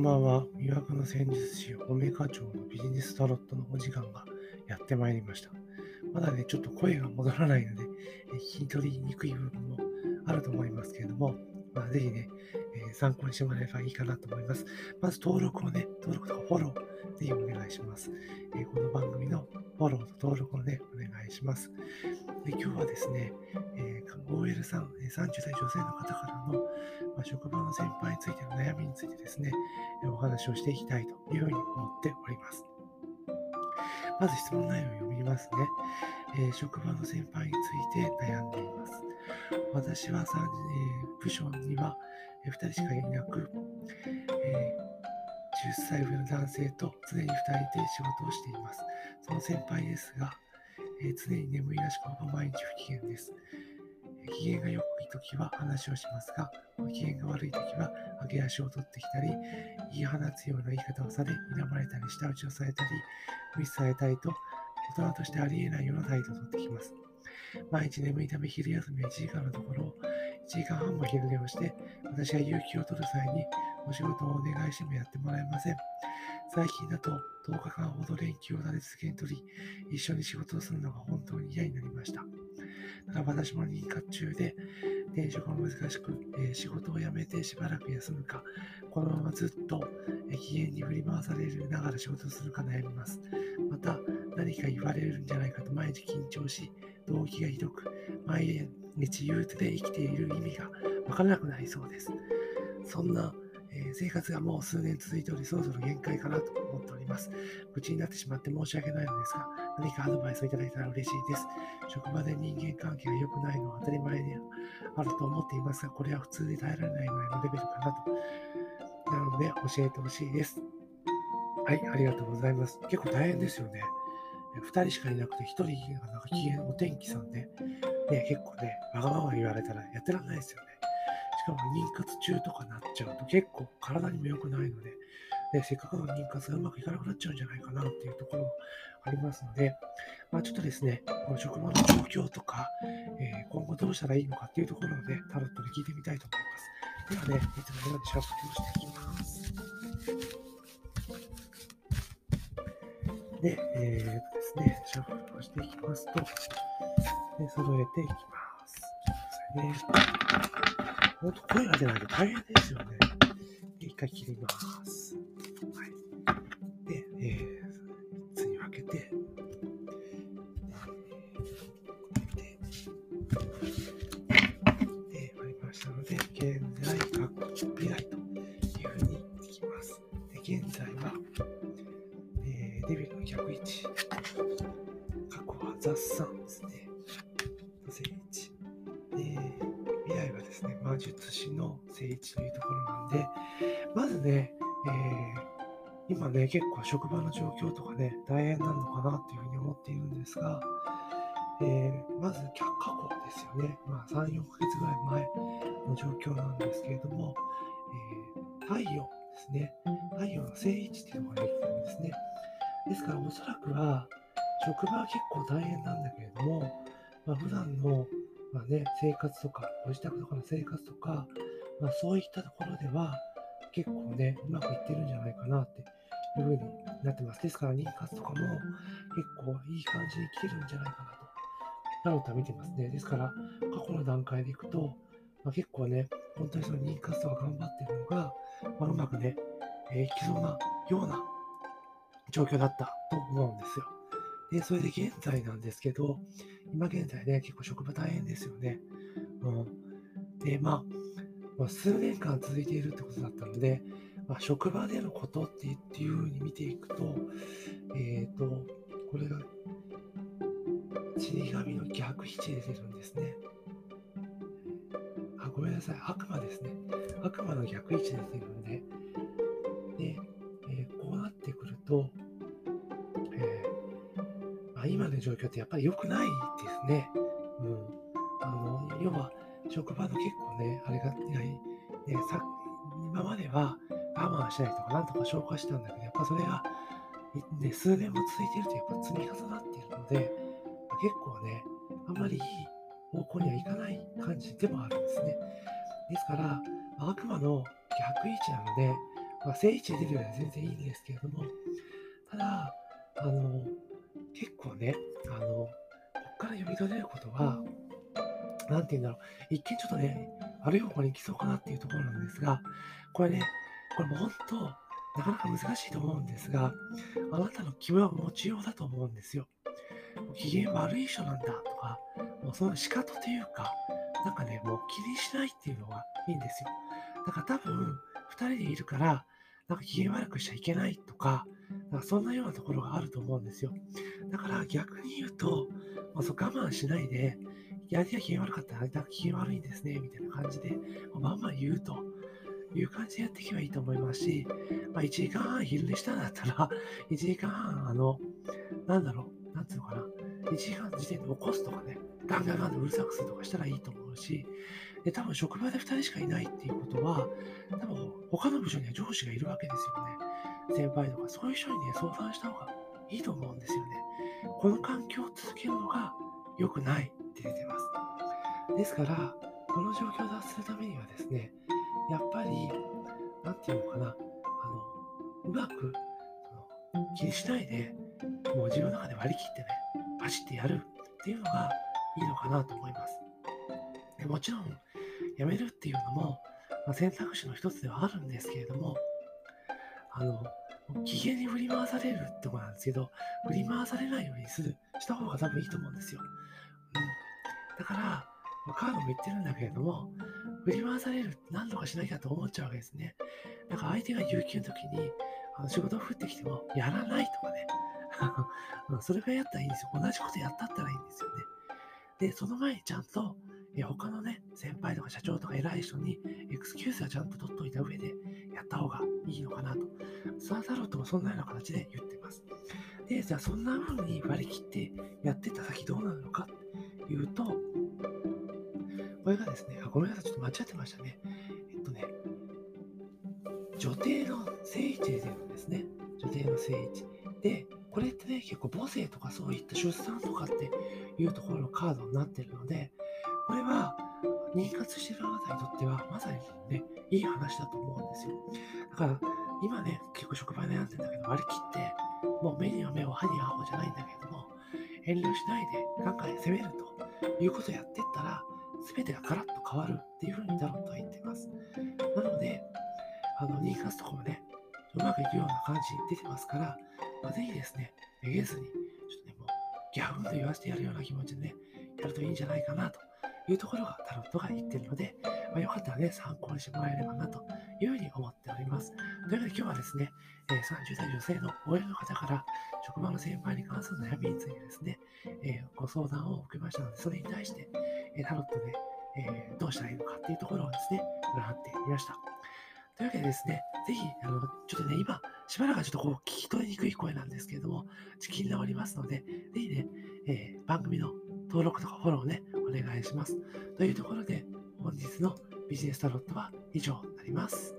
んばんは。魅惑の戦術師、オメカ町のビジネスタロットのお時間がやってまいりました。まだね、ちょっと声が戻らないので、聞き取りにくい部分もあると思いますけれども、まあ、ぜひね、え、参考にしてもらえればいいかなと思います。まず登録をね、登録とかフォロー、ぜひお願いします。え、この番組のフォローと登録をね、お願いします。で今日はですね、えー、OL さん、30代女性の方からの、まあ、職場の先輩についての悩みについてですね、お話をしていきたいというふうに思っております。まず質問内容を読みますね。えー、職場の先輩について悩んでいます。私は3、えー、部署には2人しかいなく、えー、10歳上の男性と常に2人で仕事をしています。その先輩ですが、えー、常に眠いらしくほぼ毎日不機嫌です。機嫌が良い時は話をしますが、機嫌が悪い時は上げ足を取ってきたり、言い放つような言い方をされ、睨まれたり、舌打ちをされたり、無視されたりと、大人としてありえないような態度をとってきます。毎日眠いため昼休みは1時間のところを1時間半も昼寝をして、私が勇気を取る際にお仕事をお願いしてもやってもらえません。最近だと10日間ほど連休を立て続けに取り、一緒に仕事をするのが本当に嫌になりました。ただ私も妊活中で、転職が難しく、えー、仕事を辞めてしばらく休むか、このままずっと、えー、機嫌に振り回されるながら仕事をするか悩みます。また、何か言われるんじゃないかと毎日緊張し、動機がひどく、毎日憂鬱で生きている意味がわからなくなりそうです。そんなえー、生活がもう数年続いており、そろそろ限界かなと思っております。愚痴になってしまって申し訳ないのですが、何かアドバイスをいただいたら嬉しいです。職場で人間関係が良くないのは当たり前であると思っていますが、これは普通で耐えられないぐらいのレベルかなと。なので、教えてほしいです。はい、ありがとうございます。結構大変ですよね。2人しかいなくて、1人がなんか機嫌、お天気さんで、ね、結構ね、わがまま言われたらやってらんないですよね。しかも妊活中とかなっちゃうと結構体にも良くないので、でせっかくの妊活がうまくいかなくなっちゃうんじゃないかなっていうところもありますので、まあ、ちょっとですね、この職場の状況とか、えー、今後どうしたらいいのかっていうところをね、タロットで聞いてみたいと思います。ではね、いつものようにシャッフルをしていきます。で、えー、ですね、シャッフルをしていきますと、で揃えていきます。ちょっとね。本当声が出ないと大変ですよね。で一回切ります。はい。で、えー、術師の聖地というところなんで、まずね、えー、今ね、結構職場の状況とかね、大変なのかなっていうふうに思っているんですが、えー、まず過去ですよね。まあ、3、4ヶ月ぐらい前の状況なんですけれども、えー、太陽ですね。太陽の聖地っていうのができてるんですね。ですから、おそらくは、職場は結構大変なんだけれども、まあ、普段のまあね、生活とか、ご自宅とかの生活とか、まあ、そういったところでは、結構ね、うまくいってるんじゃないかなっていうふうになってます。ですから、妊活とかも結構いい感じに来てるんじゃないかなと、なるとは見てますね。ですから、過去の段階でいくと、まあ、結構ね、本当にその妊活とか頑張ってるのが、まあ、うまくね、えー、いきそうなような状況だったと思うんですよ。で、それで現在なんですけど、今現在ね、結構職場大変ですよね。うん、で、まあ、数年間続いているってことだったので、まあ、職場でのことってっていうふうに見ていくと、えっ、ー、と、これが死神の逆位置で出るんですね。あ、ごめんなさい。悪魔ですね。悪魔の逆位置で出るんで、で、えー、こうなってくると、の状況ってやっぱり良くないですね。うん。あの、要は、職場の結構ね、あれが、ね、さ今までは我慢したりとか、なんとか消化したんだけど、やっぱそれが、ね、数年も続いてると、やっぱ積み重なっているので、結構ね、あんまりいい方向にはいかない感じでもあるんですね。ですから、悪魔の逆位置なので、まあ、正位置で出るよりは全然いいんですけれども、ただ、あの、っから読み取れることは、なんて言うんだろう、一見ちょっとね、悪い方向に行きそうかなっていうところなんですが、これね、これも本当、なかなか難しいと思うんですが、あなたの気分は持ちようだと思うんですよ。機嫌悪い人なんだとか、もうその仕方というか、なんかね、もう気にしないっていうのがいいんですよ。だから多分、二人でいるから、なんか機嫌悪くしちゃいけないとか、なんかそんなようなところがあると思うんですよ。だから逆に言うと、まあ、そう我慢しないで、やりや機嫌悪かったら、あなた機嫌悪いんですね、みたいな感じで、まあまあ言うという感じでやっていけばいいと思いますし、まあ、1時間半昼寝したんだったら、1時間半、あの、なんだろう、なんつうのかな、1時間の時点で起こすとかね、ガンガンガンとうるさくするとかしたらいいと思うし、で、多分職場で2人しかいないっていうことは、多分他の部署には上司がいるわけですよね。先輩とか、そういう人にね、相談した方がいいと思うんですよね。この環境を続けるのが良くないって出てます。ですから、この状況を脱するためにはですね、やっぱり、なんていうのかな、あの、うまく、その、気にしないで、もう自分の中で割り切ってね、バシッてやるっていうのがいいのかなと思います。でもちろん、やめるっていうのも、まあ、選択肢の一つではあるんですけれども、あの、機嫌に振り回されるってことなんですけど、振り回されないようにする、した方が多分いいと思うんですよ。うん。だから、カードも言ってるんだけれども、振り回されるって何とかしなきゃと思っちゃうわけですね。だから相手が有給の時に、あの仕事を降ってきても、やらないとかね。それがやったらいいんですよ。同じことやったったらいいんですよね。で、その前にちゃんと、え他のね、先輩とか社長とか偉い人に、エクスキューズはちゃんと取っといた上でやった方がいいのかなと。スワタロットもそんなような形で言ってます。で、じゃあそんな風に割り切ってやってた先どうなるのかというと、これがですね、あ、ごめんなさい、ちょっと間違ってましたね。えっとね、女帝の聖地で出るんですね。女帝の聖地。で、これってね、結構母性とかそういった出産とかっていうところのカードになってるので、これは妊活してるあなたにとってはまさにね、いい話だと思うんですよ。だから、今ね、結構職場で悩んでんだけど、割り切って、もう目には目を歯には歯じゃないんだけれども、遠慮しないで考え攻めるということをやっていったら、全てがガラッと変わるっていうふうにタロットは言ってます。なので、あの、ニーカスとかもね、うまくいくような感じに出てますから、まあ、ぜひですね、めげずに、ちょっとね、もう、ギャフンと言わせてやるような気持ちでね、やるといいんじゃないかなというところがタロットが言ってるので、まあ、よかったらね、参考にしてもらえればなというふうに思っております。というわけで今日はですね、え、30代女性の親の方から職場の先輩に関する悩みについてですね、え、ご相談を受けましたので、それに対して、えタロットで、えどうしたらいいのかっていうところをですね、占ってみました。というわけでですね、ぜひ、あの、ちょっとね、今、しばらくはちょっとこう、聞き取りにくい声なんですけれども、気になりますので、ぜひね、えー、番組の登録とかフォローね、お願いします。というところで、本日のビジネスタロットは以上になります。